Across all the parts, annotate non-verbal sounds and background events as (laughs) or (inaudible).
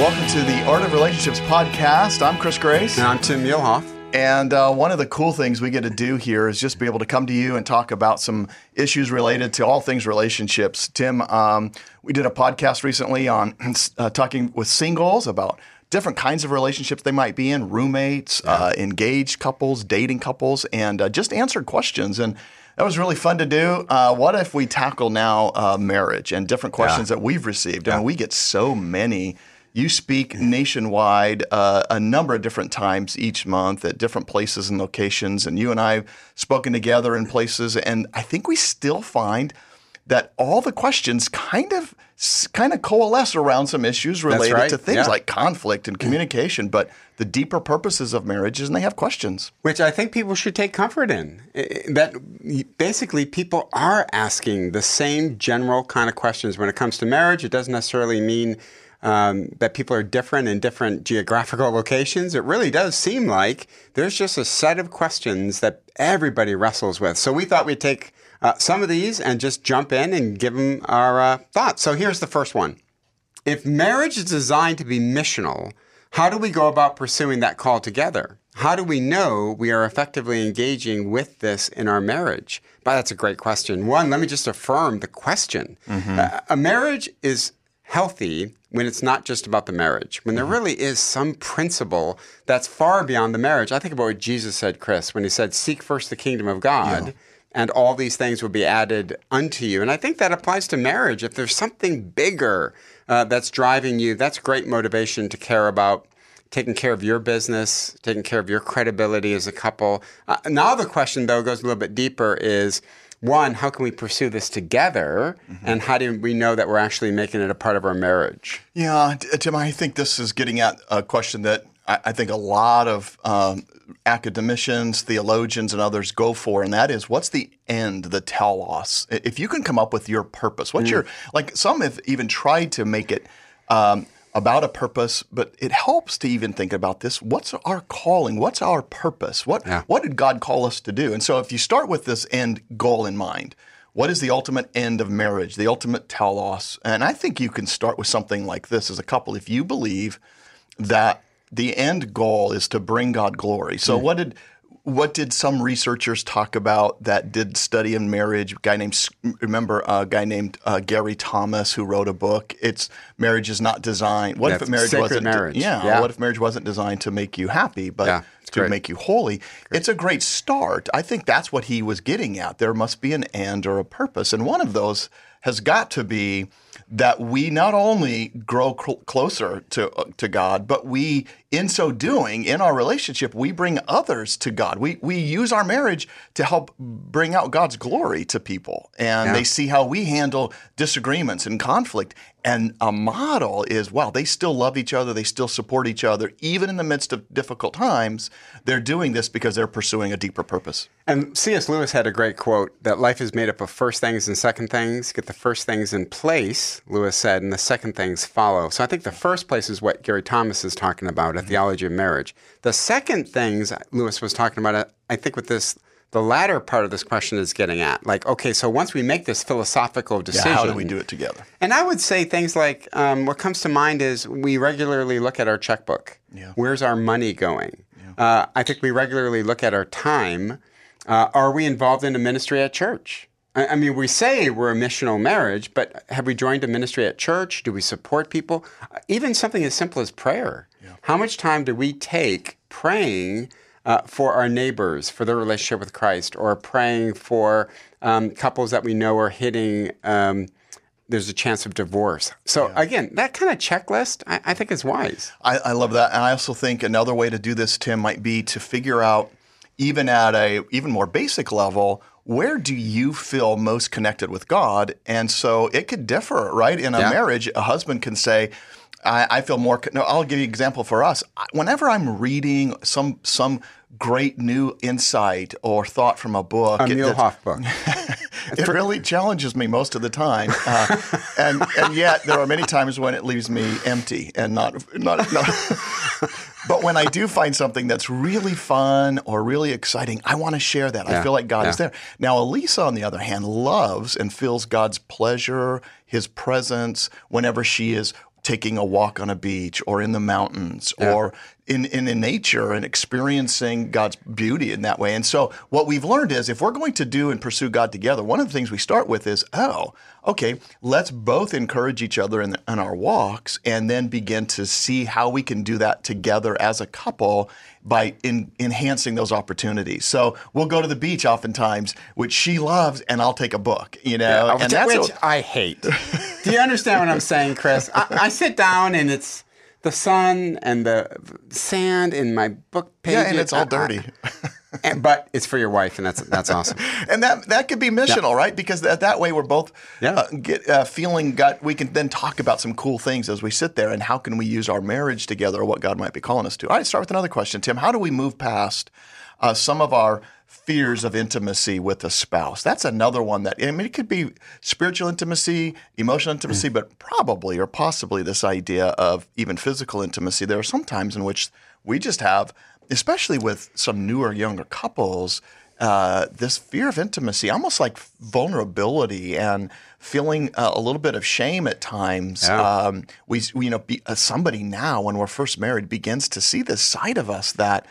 Welcome to the Art of Relationships podcast. I'm Chris Grace. And I'm Tim Muehlhoff. And uh, one of the cool things we get to do here is just be able to come to you and talk about some issues related to all things relationships. Tim, um, we did a podcast recently on uh, talking with singles about different kinds of relationships they might be in roommates, yeah. uh, engaged couples, dating couples, and uh, just answered questions. And that was really fun to do. Uh, what if we tackle now uh, marriage and different questions yeah. that we've received? Yeah. I mean, we get so many you speak nationwide uh, a number of different times each month at different places and locations, and you and I have spoken together in places, and I think we still find that all the questions kind of kind of coalesce around some issues related right. to things yeah. like conflict and communication, but the deeper purposes of marriages, and they have questions. Which I think people should take comfort in. That basically people are asking the same general kind of questions when it comes to marriage. It doesn't necessarily mean um, that people are different in different geographical locations, it really does seem like there's just a set of questions that everybody wrestles with. So we thought we'd take uh, some of these and just jump in and give them our uh, thoughts. So here's the first one. If marriage is designed to be missional, how do we go about pursuing that call together? How do we know we are effectively engaging with this in our marriage? But that's a great question. One, let me just affirm the question. Mm-hmm. Uh, a marriage is healthy when it's not just about the marriage, when there mm-hmm. really is some principle that's far beyond the marriage. I think about what Jesus said, Chris, when he said, Seek first the kingdom of God. Yeah. And all these things will be added unto you. And I think that applies to marriage. If there's something bigger uh, that's driving you, that's great motivation to care about taking care of your business, taking care of your credibility as a couple. Uh, now, the question, though, goes a little bit deeper is one, how can we pursue this together? Mm-hmm. And how do we know that we're actually making it a part of our marriage? Yeah, Tim, I think this is getting at a question that I, I think a lot of um, academicians, theologians, and others go for, and that is what's the end, the telos? If you can come up with your purpose, what's mm. your, like some have even tried to make it. Um, about a purpose, but it helps to even think about this. What's our calling? What's our purpose? What yeah. what did God call us to do? And so if you start with this end goal in mind, what is the ultimate end of marriage, the ultimate telos? And I think you can start with something like this as a couple. If you believe that the end goal is to bring God glory. So mm. what did what did some researchers talk about that did study in marriage? A guy named remember a guy named uh, Gary Thomas who wrote a book. It's marriage is not designed. What if marriage wasn't? Marriage. Yeah, yeah, What if marriage wasn't designed to make you happy, but yeah, to great. make you holy? Great. It's a great start. I think that's what he was getting at. There must be an end or a purpose, and one of those has got to be that we not only grow cl- closer to uh, to God, but we, in so doing, in our relationship, we bring others to God. We we use our marriage to help bring out God's glory to people, and yeah. they see how we handle disagreements and conflict. And a model is wow, they still love each other, they still support each other, even in the midst of difficult times. They're doing this because they're pursuing a deeper purpose. And C.S. Lewis had a great quote that life is made up of first things and second things. Get the first things in place, Lewis said, and the second things follow. So I think the first place is what Gary Thomas is talking about, a theology of marriage. The second things Lewis was talking about, I think, with this the latter part of this question is getting at. Like, okay, so once we make this philosophical decision, yeah, how do we do it together? And I would say things like um, what comes to mind is we regularly look at our checkbook. Yeah. Where's our money going? Yeah. Uh, I think we regularly look at our time. Uh, are we involved in a ministry at church? I, mean, we say we're a missional marriage, but have we joined a ministry at church? Do we support people? Even something as simple as prayer. How much time do we take praying? uh, for our neighbors, for their relationship with Christ, or praying for um, couples that we know are hitting. Um, there's a chance of divorce. So yeah. again, that kind of checklist, I, I think is wise. I, I, love that, and I also think another way to do this, Tim, might be to figure out, even at a even more basic level, where do you feel most connected with God? And so it could differ, right? In a yeah. marriage, a husband can say, I, I feel more. No, I'll give you an example for us. Whenever I'm reading some some great new insight or thought from a book, a Muehlhoff book, (laughs) it really challenges me most of the time, uh, (laughs) and and yet there are many times when it leaves me empty and not not. not (laughs) but when I do find something that's really fun or really exciting, I want to share that. Yeah. I feel like God yeah. is there. Now, Elisa, on the other hand, loves and feels God's pleasure, His presence whenever she is taking a walk on a beach or in the mountains Yeah. or in, in, in nature and experiencing God's beauty in that way. And so what we've learned is if we're going to do and pursue God together, one of the things we start with is, oh, okay, let's both encourage each other in, in our walks and then begin to see how we can do that together as a couple by in, enhancing those opportunities. So we'll go to the beach oftentimes, which she loves, and I'll take a book, you know, which, and that's which what- I hate. Do you understand what I'm saying, Chris? I, I sit down and it's the sun and the sand in my book page. yeah, and it's all dirty. (laughs) and, but it's for your wife, and that's that's awesome. (laughs) and that that could be missional, right? Because that, that way we're both Yeah. uh, get uh, feeling God. We can then talk about some cool things as we sit there, and how can we use our marriage together, or what God might be calling us to. All right, start with another question, Tim. How do we move past uh, some of our fears of intimacy with a spouse? That's another one that I mean, it could be spiritual intimacy, emotional intimacy, but probably or possibly this idea of even physical intimacy. There are some times in which we just have, especially with some newer, younger couples uh, this fear of intimacy, almost like vulnerability and feeling uh, a little bit of shame at times. Yeah. Um, we, we, you know, be, uh, somebody now when we're first married begins to see this side of us that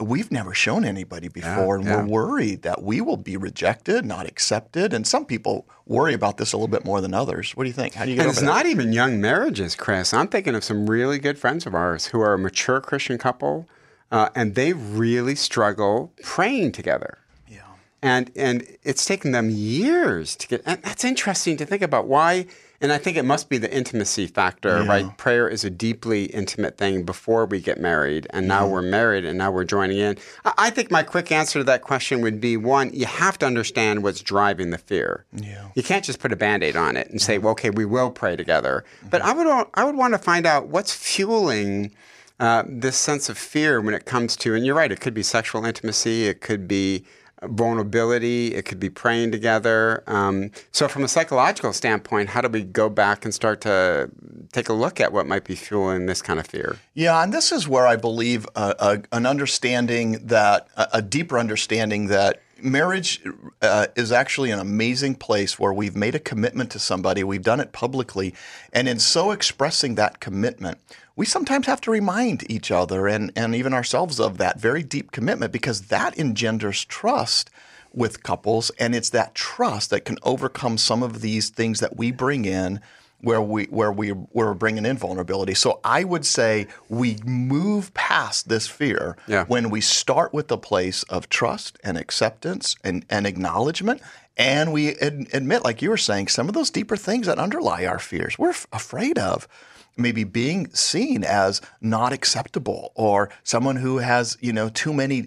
we've never shown anybody before, and yeah. we're worried that we will be rejected, not accepted. And some people worry about this a little bit more than others. What do you think? How do you get And it's that? not even young marriages, Chris. I'm thinking of some really good friends of ours who are a mature Christian couple, uh, and they really struggle praying together. Yeah. and and it's taken them years to get and that's interesting to think about why and i think it must be the intimacy factor right? Prayer is a deeply intimate thing before we get married and now we're married and now we're joining in. I, think my quick answer to that question would be one you have to understand what's driving the fear. Yeah. you can't just put a band-aid on it and say well okay we will pray together. But i would i would want to find out what's fueling uh, this sense of fear when it comes to, and you're right, it could be sexual intimacy, it could be vulnerability, it could be praying together. Um, so, from a psychological standpoint, how do we go back and start to take a look at what might be fueling this kind of fear? Yeah, and this is where I believe uh, a, an understanding that a, a deeper understanding that marriage uh, is actually an amazing place where we've made a commitment to somebody, we've done it publicly, and in so expressing that commitment, we sometimes have to remind each other and, and even ourselves of that very deep commitment because that engenders trust with couples, and it's that trust that can overcome some of these things that we bring in where we where we we're bringing in vulnerability. So I would say we move past this fear Yeah. when we start with the place of trust and acceptance and, and acknowledgement. And we ad- admit, like you were saying, some of those deeper things that underlie our fears we're f- afraid of. Maybe being seen as not acceptable or someone who has, you know, too many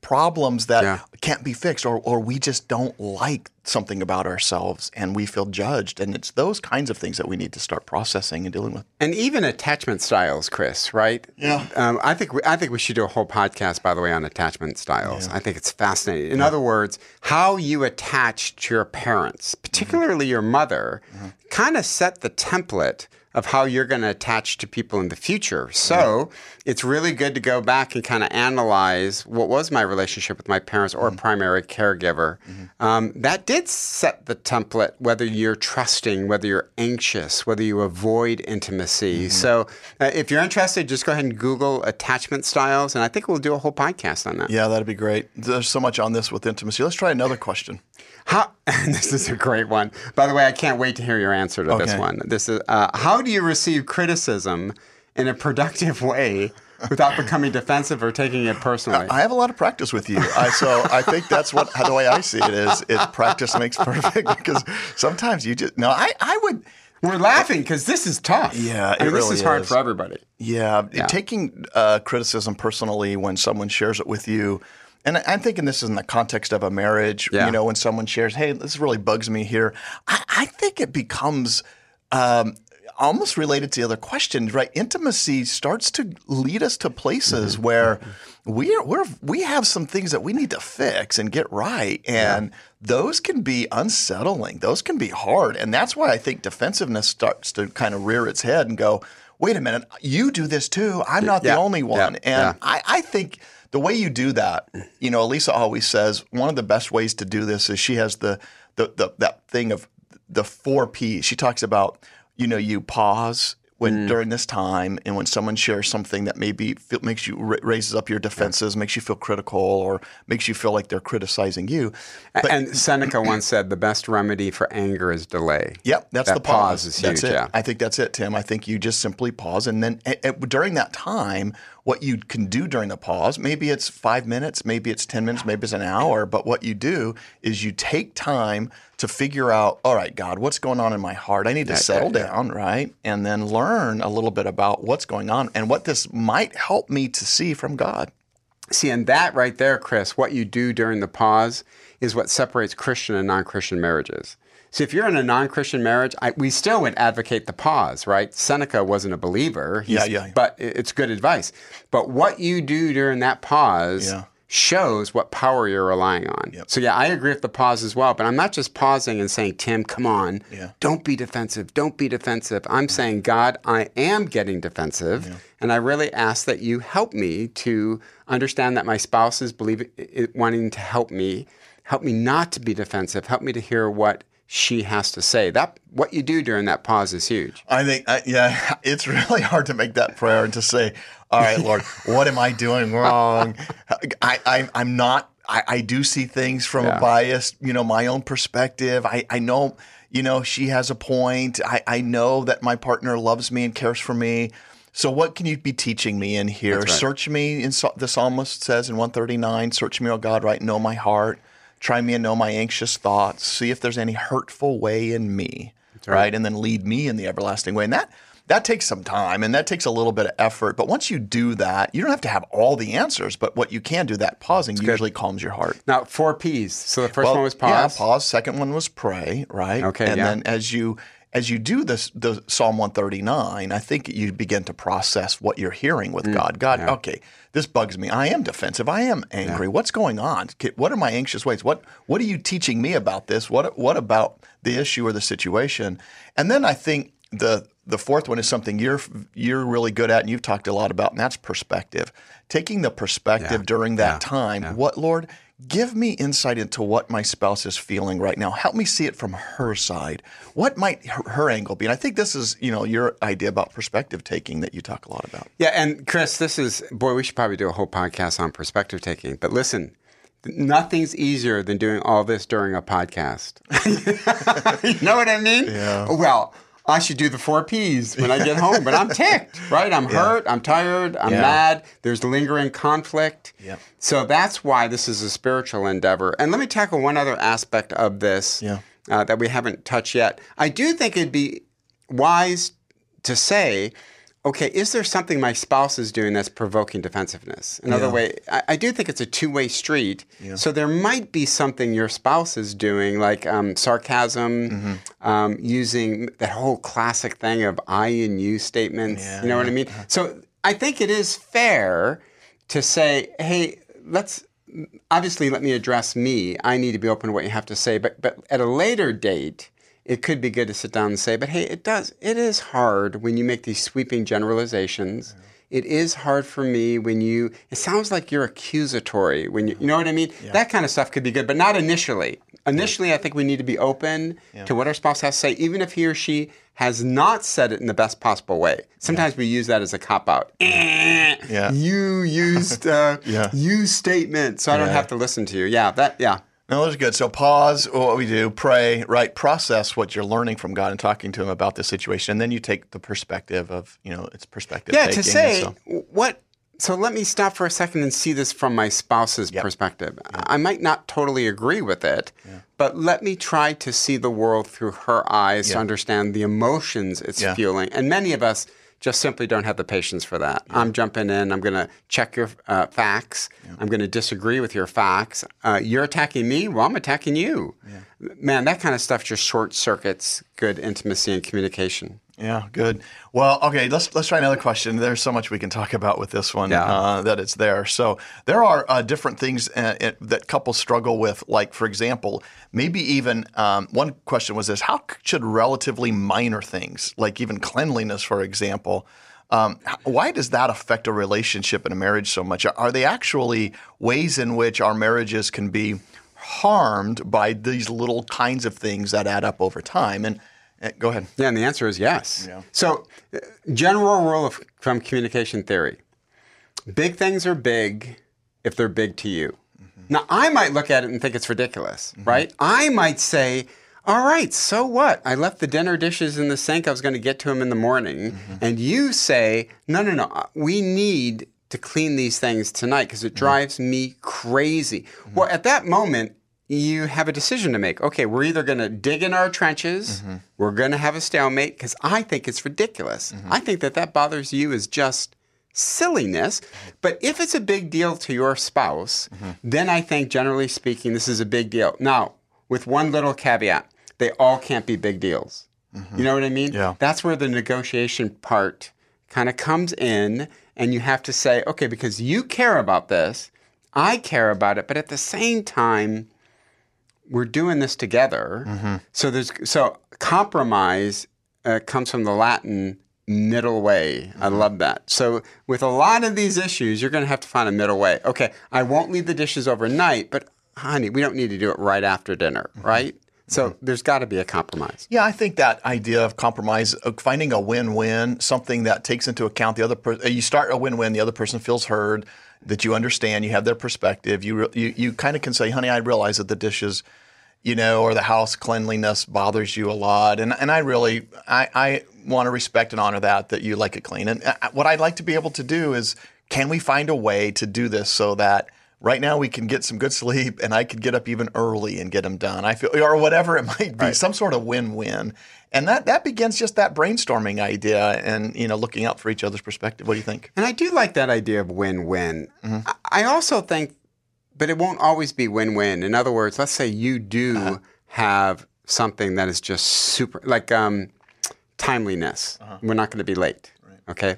problems that Yeah. can't be fixed or, or we just don't like something about ourselves and we feel judged. And it's those kinds of things that we need to start processing and dealing with. And even attachment styles, Chris, right? Yeah. Um, I think we, I think we should do a whole podcast, by the way, on attachment styles. I think it's fascinating. In other words, how you attach to your parents, particularly your mother, kind of set the template of how you're going to attach to people in the future. So it's really good to go back and kind of analyze what was my relationship with my parents or a primary caregiver. Um, that did set the template, whether you're trusting, whether you're anxious, whether you avoid intimacy. So uh, if you're interested, just go ahead and Google attachment styles, and I think we'll do a whole podcast on that. Yeah, that'd be great. There's so much on this with intimacy. Let's try another question. How, (laughs) this is a great one. By the way, I can't wait to hear your answer to this one. This is uh, how do you receive criticism in a productive way without becoming defensive or taking it personally? I have a lot of practice with you. I, so I think that's what the way I see it is. Is practice makes perfect (laughs) because sometimes you just no. I I would We're laughing because this is tough. Yeah, I mean, it this really is hard for everybody. Yeah, taking uh, criticism personally when someone shares it with you, and I'm thinking this is in the context of a marriage. Yeah. You know, when someone shares, "Hey, this really bugs me here," I, I think it becomes. Um, Almost related to the other questions, right? Intimacy starts to lead us to places Mm-hmm. where we're, we're we have some things that we need to fix and get right, and those can be unsettling. Those can be hard, and that's why I think defensiveness starts to kind of rear its head and go, wait a minute, you do this too. I'm not Yeah, the only one. yeah, and yeah. I, I think the way you do that, you know, Elisa always says one of the best ways to do this is she has the, the, the that thing of the four P's. She talks about, you know, you pause when mm. during this time and when someone shares something that maybe feel, makes you raises up your defenses, makes you feel critical, or makes you feel like they're criticizing you. A- and Seneca once said, "The best remedy for anger is delay." Yep, that's That the pause. pause is that's huge, it. yeah. I think that's it, Tim. I think you just simply pause, and then during that time, what you can do during the pause, maybe it's five minutes, maybe it's ten minutes, maybe it's an hour, but what you do is you take time to figure out, all right, God, what's going on in my heart? I need to settle down, right, and then learn a little bit about what's going on and what this might help me to see from God. See, and that right there, Chris, what you do during the pause is what separates Christian and non-Christian marriages. So if you're in a non-Christian marriage, I, we still would advocate the pause, right? Seneca wasn't a believer. He's- Yeah, yeah. But it's good advice. But what you do during that pause Yeah. shows what power you're relying on. So yeah, I agree with the pause as well. But I'm not just pausing and saying, Tim, come on, Yeah. don't be defensive, don't be defensive. I'm saying, God, I am getting defensive, and I really ask that you help me to understand that my spouse is believing, wanting to help me, help me not to be defensive, help me to hear what she has to say. That what you do during that pause is huge. I think, I, yeah, (laughs) it's really hard to make that prayer and to say, "All right, Lord, what am I doing wrong? I, I I'm not. I, I do see things from Yeah. a biased, you know, my own perspective. I, I know, you know, she has a point. I, I know that my partner loves me and cares for me. So what can you be teaching me in here? Right. Search me. In the psalmist says in 139, "Search me, O God, right? Know my heart." Try me and know my anxious thoughts. See if there's any hurtful way in me right. And then lead me in the everlasting way. And that that takes some time and that takes a little bit of effort. But once you do that, you don't have to have all the answers. But what you can do, that pausing usually calms your heart. Now, four P's. So the first Well, one was pause. Yeah, pause. Second one was pray, right? Okay, And yeah. then as you as you do this the Psalm 139, I think you begin to process what you're hearing Mm, with God. God, okay, this bugs me. I am defensive. I am angry. What's going on? What are my anxious ways? What what are you teaching me about this? What what about the issue or the situation? And then I think the the fourth one is something you're you're really good at and you've talked a lot about, and that's perspective. Taking the perspective during that time. What Lord, give me insight into what my spouse is feeling right now. Help me see it from her side. What might her, her angle be? And I think this is, you know, your idea about perspective taking that you talk a lot about. Yeah, and Chris, this is boy. We should probably do a whole podcast on perspective taking. But listen, nothing's easier than doing all this during a podcast. (laughs) you know what I mean? Yeah. Well, I should do the four P's when I get home, but I'm ticked, (laughs) right? I'm hurt. I'm tired. I'm Yeah. mad. There's lingering conflict. Yep. So that's why this is a spiritual endeavor. And let me tackle one other aspect of this Yeah. uh, that we haven't touched yet. I do think it'd be wise to say, okay, is there something my spouse is doing that's provoking defensiveness? Another Yeah. way, I, I do think it's a two way street. So there might be something your spouse is doing, like um, sarcasm, Mm-hmm. um, using that whole classic thing of I and you statements. Yeah, you know what I mean? So I think it is fair to say, hey, let's obviously let me address me. I need to be open to what you have to say. But but at a later date, it could be good to sit down and say, but hey, it does it is hard when you make these sweeping generalizations. It is hard for me when you it sounds like you're accusatory when you you know what I mean? That kind of stuff could be good, but not initially. Initially, I think we need to be open to what our spouse has to say, even if he or she has not said it in the best possible way. Sometimes we use that as a cop out. Yeah. You used uh, (laughs) Yeah. you statement, so I don't Yeah. have to listen to you. Yeah, that yeah. No, that's good. So pause what we do, pray, right? Process what you're learning from God and talking to Him about this situation, and then you take the perspective of, you know, it's perspective. Yeah, to say so- what. So let me stop for a second and see this from my spouse's perspective. I might not totally agree with it, but let me try to see the world through her eyes to understand the emotions it's Yeah. feeling. And many of us just simply don't have the patience for that. I'm jumping in. I'm going to check your uh, facts. I'm going to disagree with your facts. Uh, you're attacking me. Well, I'm attacking you. Man, that kind of stuff just short circuits good intimacy and communication. Yeah, good. Well, okay, let's let's try another question. There's so much we can talk about with this one Yeah. uh, that it's there. So there are uh, different things uh, it, that couples struggle with. Like, for example, maybe even um, one question was this: How should relatively minor things, like even cleanliness, for example, um, why does that affect a relationship and a marriage so much? Are they actually ways in which our marriages can be harmed by these little kinds of things that add up over time? And Eh, Go ahead. Yeah, and the answer is yes. Yeah. So, uh, general rule of, from communication theory big things are big if they're big to you. Now, I might look at it and think it's ridiculous, right? I might say, all right, so what? I left the dinner dishes in the sink. I was going to get to them in the morning. And you say, no, no, no, uh, we need to clean these things tonight because it drives me crazy. Well, at that moment, you have a decision to make. Okay, we're either going to dig in our trenches, mm-hmm. we're going to have a stalemate because I think it's ridiculous. Mm-hmm. I think that that bothers you is just silliness. But if it's a big deal to your spouse, mm-hmm. then I think generally speaking, this is a big deal. Now, with one little caveat, they all can't be big deals. You know what I mean? Yeah. That's where the negotiation part kind of comes in, and you have to say, okay, because you care about this, I care about it, but at the same time, we're doing this together. Mm-hmm. So there's so compromise uh, comes from the Latin middle way. I mm-hmm. love that. So with a lot of these issues, you're going to have to find a middle way. Okay, I won't leave the dishes overnight, but honey, we don't need to do it right after dinner, mm-hmm. right? So there's got to be a compromise. Yeah, I think that idea of compromise, of finding a win-win, something that takes into account the other person. You start a win-win, the other person feels heard, that you understand, you have their perspective. You re- you you kind of can say, "Honey, I realize that the dishes, you know, or the house cleanliness bothers you a lot," and and I really I I want to respect and honor that that you like it clean. And uh, what I'd like to be able to do is, can we find a way to do this so that Right now, we can get some good sleep, and I could get up even early and get them done. I feel, or whatever it (laughs) might be, some sort of win-win, and that that begins just that brainstorming idea, and you know, looking out for each other's perspective. What do you think? And I do like that idea of win-win. Mm-hmm. I- I also think, but it won't always be win-win. In other words, let's say you do uh-huh. have something that is just super, like um, timeliness. Uh-huh. We're not going to be late. Okay.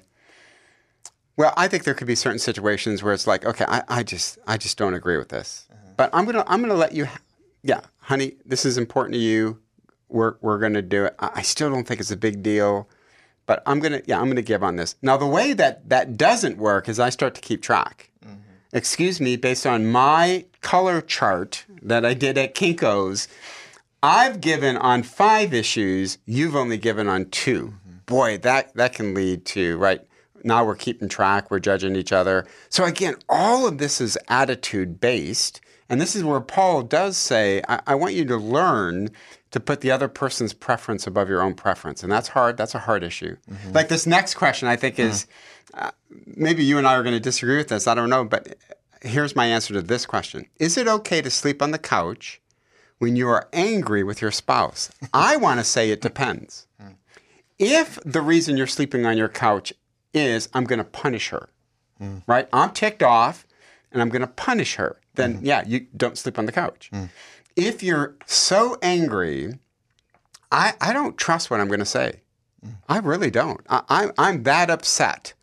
Well, I think there could be certain situations where it's like, okay, I, I just, I just don't agree with this. Uh-huh. But I'm gonna, I'm gonna let you. ha- Yeah, honey, this is important to you. We're, we're gonna do it. I, I still don't think it's a big deal but I'm gonna yeah I'm gonna give on this. Now the way that that doesn't work is I start to keep track. Mm-hmm. Excuse me, based on my color chart that I did at Kinko's, I've given on five issues. You've only given on 2 mm-hmm. Boy, that that can lead to right now we're keeping track. We're judging each other. So again, all of this is attitude based. And this is where Paul does say, I, I want you to learn to put the other person's preference above your own preference. And that's hard. That's a hard issue. Mm-hmm. Like this next question, I think is mm-hmm. uh, maybe you and I are going to disagree with this. I don't know. But uh, here's my answer to this question Is it okay to sleep on the couch when you are angry with your spouse? I want to say it (laughs) depends. Mm. If the reason you're sleeping on your couch is I'm going to punish her, mm. right? I'm ticked off and I'm going to punish her, then mm-hmm. yeah, you don't sleep on the couch. Mm. If you're so angry, I, I don't trust what I'm going to say. Mm. I really don't. I, I'm, I'm that upset.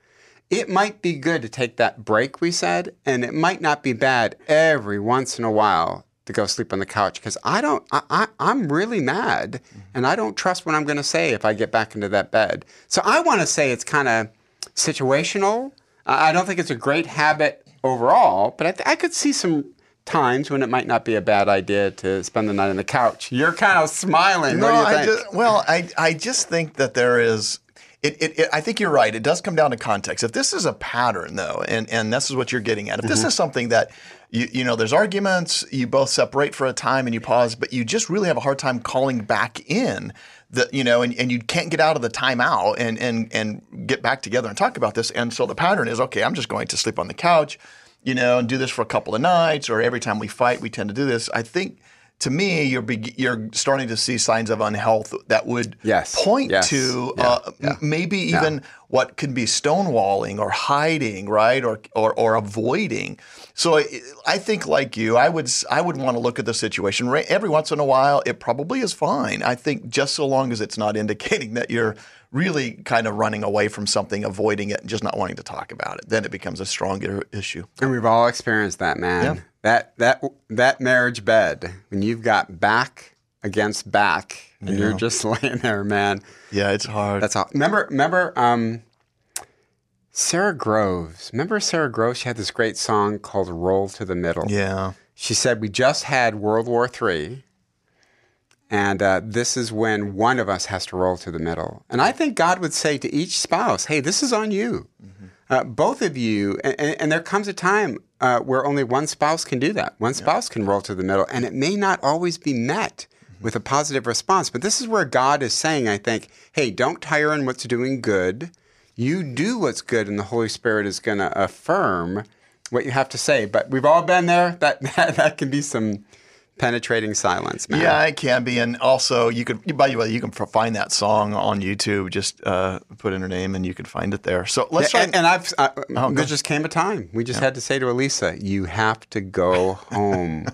It might be good to take that break, we said, and it might not be bad every once in a while to go sleep on the couch because I don't, I, I, I'm really mad mm-hmm. and I don't trust what I'm going to say if I get back into that bed. So I want to say it's kind of situational. I don't think it's a great habit overall, but I, th- I could see some times when it might not be a bad idea to spend the night on the couch. You're kind of smiling. No, what do you I just, well, I I just think that there is. It, it, it, I think you're right. It does come down to context. If this is a pattern, though, and, and this is what you're getting at, if this mm-hmm. is something that you you know, there's arguments, you both separate for a time and you pause, but you just really have a hard time calling back in, the you know, and, and you can't get out of the timeout and and and get back together and talk about this. And so the pattern is, okay, I'm just going to sleep on the couch, you know, and do this for a couple of nights, or every time we fight, we tend to do this. I think. To me, you're be, you're starting to see signs of unhealth that would Yes. point Yes. to Yeah. uh, m- maybe even what could be stonewalling or hiding, right, or or, or avoiding. So I, I think, like you, I would I would want to look at the situation every once in a while. It probably is fine. I think just so long as it's not indicating that you're really kind of running away from something, avoiding it, and just not wanting to talk about it, then it becomes a stronger issue. And we've all experienced that, man. Yeah. That that that marriage bed when you've got back against back and you're just (laughs) laying there, man. Yeah, it's hard. That's all. Remember, remember, um, Sara Groves. Remember Sara Groves? She had this great song called "Roll to the Middle." yeah. She said, "We just had World War III, And uh, this is when one of us has to roll to the middle. And I think God would say to each spouse, hey, this is on you. Mm-hmm. Uh, both of you, and, and, there comes a time uh, where only one spouse can do that. One spouse yeah. can roll to the middle, and it may not always be met mm-hmm. with a positive response. But this is where God is saying, I think, hey, don't tire in what's doing good. You do what's good, and the Holy Spirit is going to affirm what you have to say. But we've all been there. That, (laughs) that, that can be some penetrating silence, man. Yeah, it can be, and also you could. By the way, you can find that song on YouTube. Just uh, put in her name, and you can find it there. So let's yeah, try. And, and I've uh, oh, there just came a time we just yeah. had to say to Elisa, "You have to go home.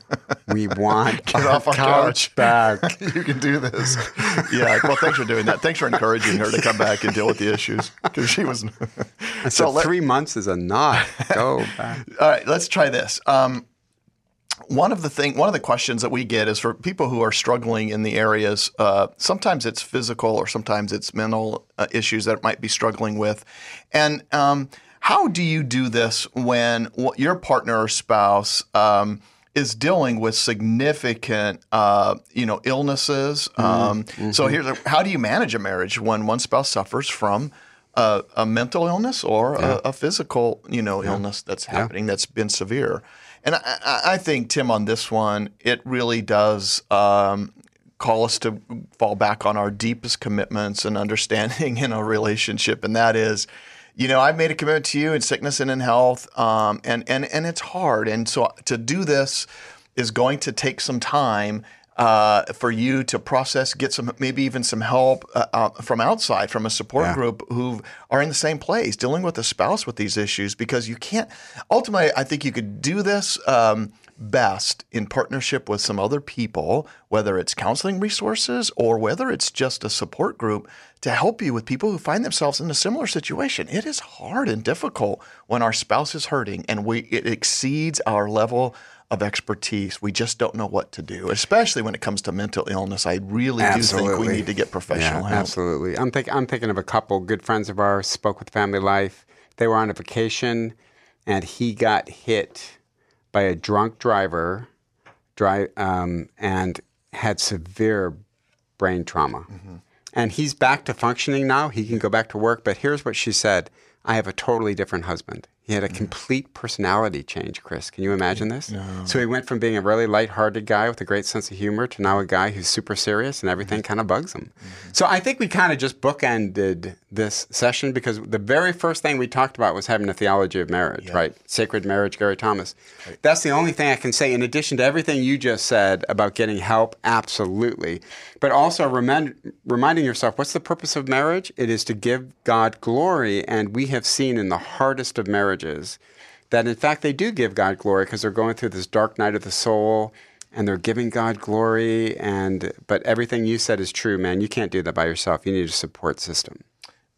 we want (laughs) get off our couch, couch back. (laughs) you can do this." yeah. Well, thanks for doing that. Thanks for encouraging her to come back and deal with the issues because she was. so let, three months is a knot. Go (laughs) back. All right, let's try this. Um, one of the thing, one of the questions that we get is for people who are struggling in the areas. Uh, sometimes it's physical, or sometimes it's mental uh, issues that might be struggling with. And um, how do you do this when your partner or spouse um, is dealing with significant, uh, you know, illnesses? Mm-hmm. Um, mm-hmm. So here's a, how do you manage a marriage when one spouse suffers from a, a mental illness or yeah. a, a, physical, you know, yeah. illness that's happening that's been severe? And I, I, think, Tim, on this one, it really does um, call us to fall back on our deepest commitments and understanding (laughs) in a relationship, and that is, you know, I've made a commitment to you in sickness and in health, um, and and and it's hard, and so to do this is going to take some time uh, for you to process, get some, maybe even some help uh, uh, from outside, from a support yeah. group who are in the same place, dealing with a spouse with these issues, because you can't. Ultimately, I think you could do this. Um, best in partnership with some other people, whether it's counseling resources or whether it's just a support group to help you with people who find themselves in a similar situation. It is hard and difficult when our spouse is hurting and we it exceeds our level of expertise. We just don't know what to do, especially when it comes to mental illness. I really absolutely. do think we need to get professional yeah, help. Absolutely. I'm, think, I'm thinking of a couple good friends of ours, spoke with FamilyLife. They were on a vacation and he got hit by a drunk driver drive, um, and had severe brain trauma. Mm-hmm. And he's back to functioning now. He can go back to work. But here's what she said I have a totally different husband. He had a mm. complete personality change, Chris. Can you imagine this? No. So he went from being a really light-hearted guy with a great sense of humor to now a guy who's super serious and everything mm-hmm. kind of bugs him. Mm-hmm. So I think we kind of just bookended this session because the very first thing we talked about was having a theology of marriage, yeah. right? Sacred marriage, Gary Thomas. Right. That's the only thing I can say. In addition to everything you just said about getting help, absolutely. But also remind, reminding yourself, what's the purpose of marriage? It is to give God glory, and we have seen in the hardest of marriages marriages that in fact they do give God glory because they're going through this dark night of the soul and they're giving God glory and but everything you said is true, man. You can't do that by yourself. You need a support system.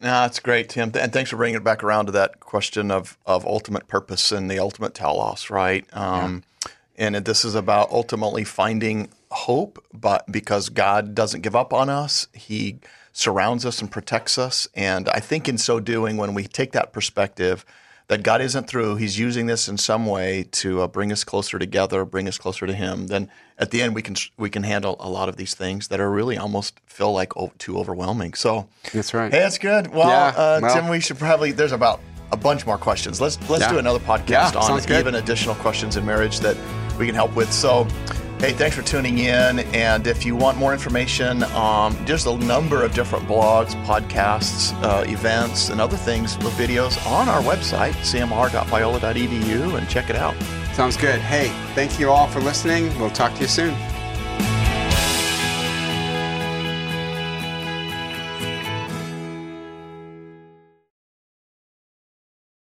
No, that's great, Tim. And thanks for bringing it back around to that question of, of ultimate purpose and the ultimate telos, right? Um, yeah. And this is about ultimately finding hope, but because God doesn't give up on us, He surrounds us and protects us. And I think in so doing, when we take that perspective, that God isn't through. He's using this in some way to uh, bring us closer together, bring us closer to Him. Then at the end, we can we can handle a lot of these things that are really almost feel like oh, too overwhelming. So that's right. Hey, that's good. Well, yeah, uh, well, Tim, we should probably there's about a bunch more questions. Let's let's yeah. do another podcast yeah, on even additional questions in marriage that we can help with. So. Hey, thanks for tuning in. And if you want more information, um, there's a number of different blogs, podcasts, uh, events, and other things with videos on our website, cmr.biola.edu, and check it out. Sounds good. Hey, thank you all for listening. We'll talk to you soon.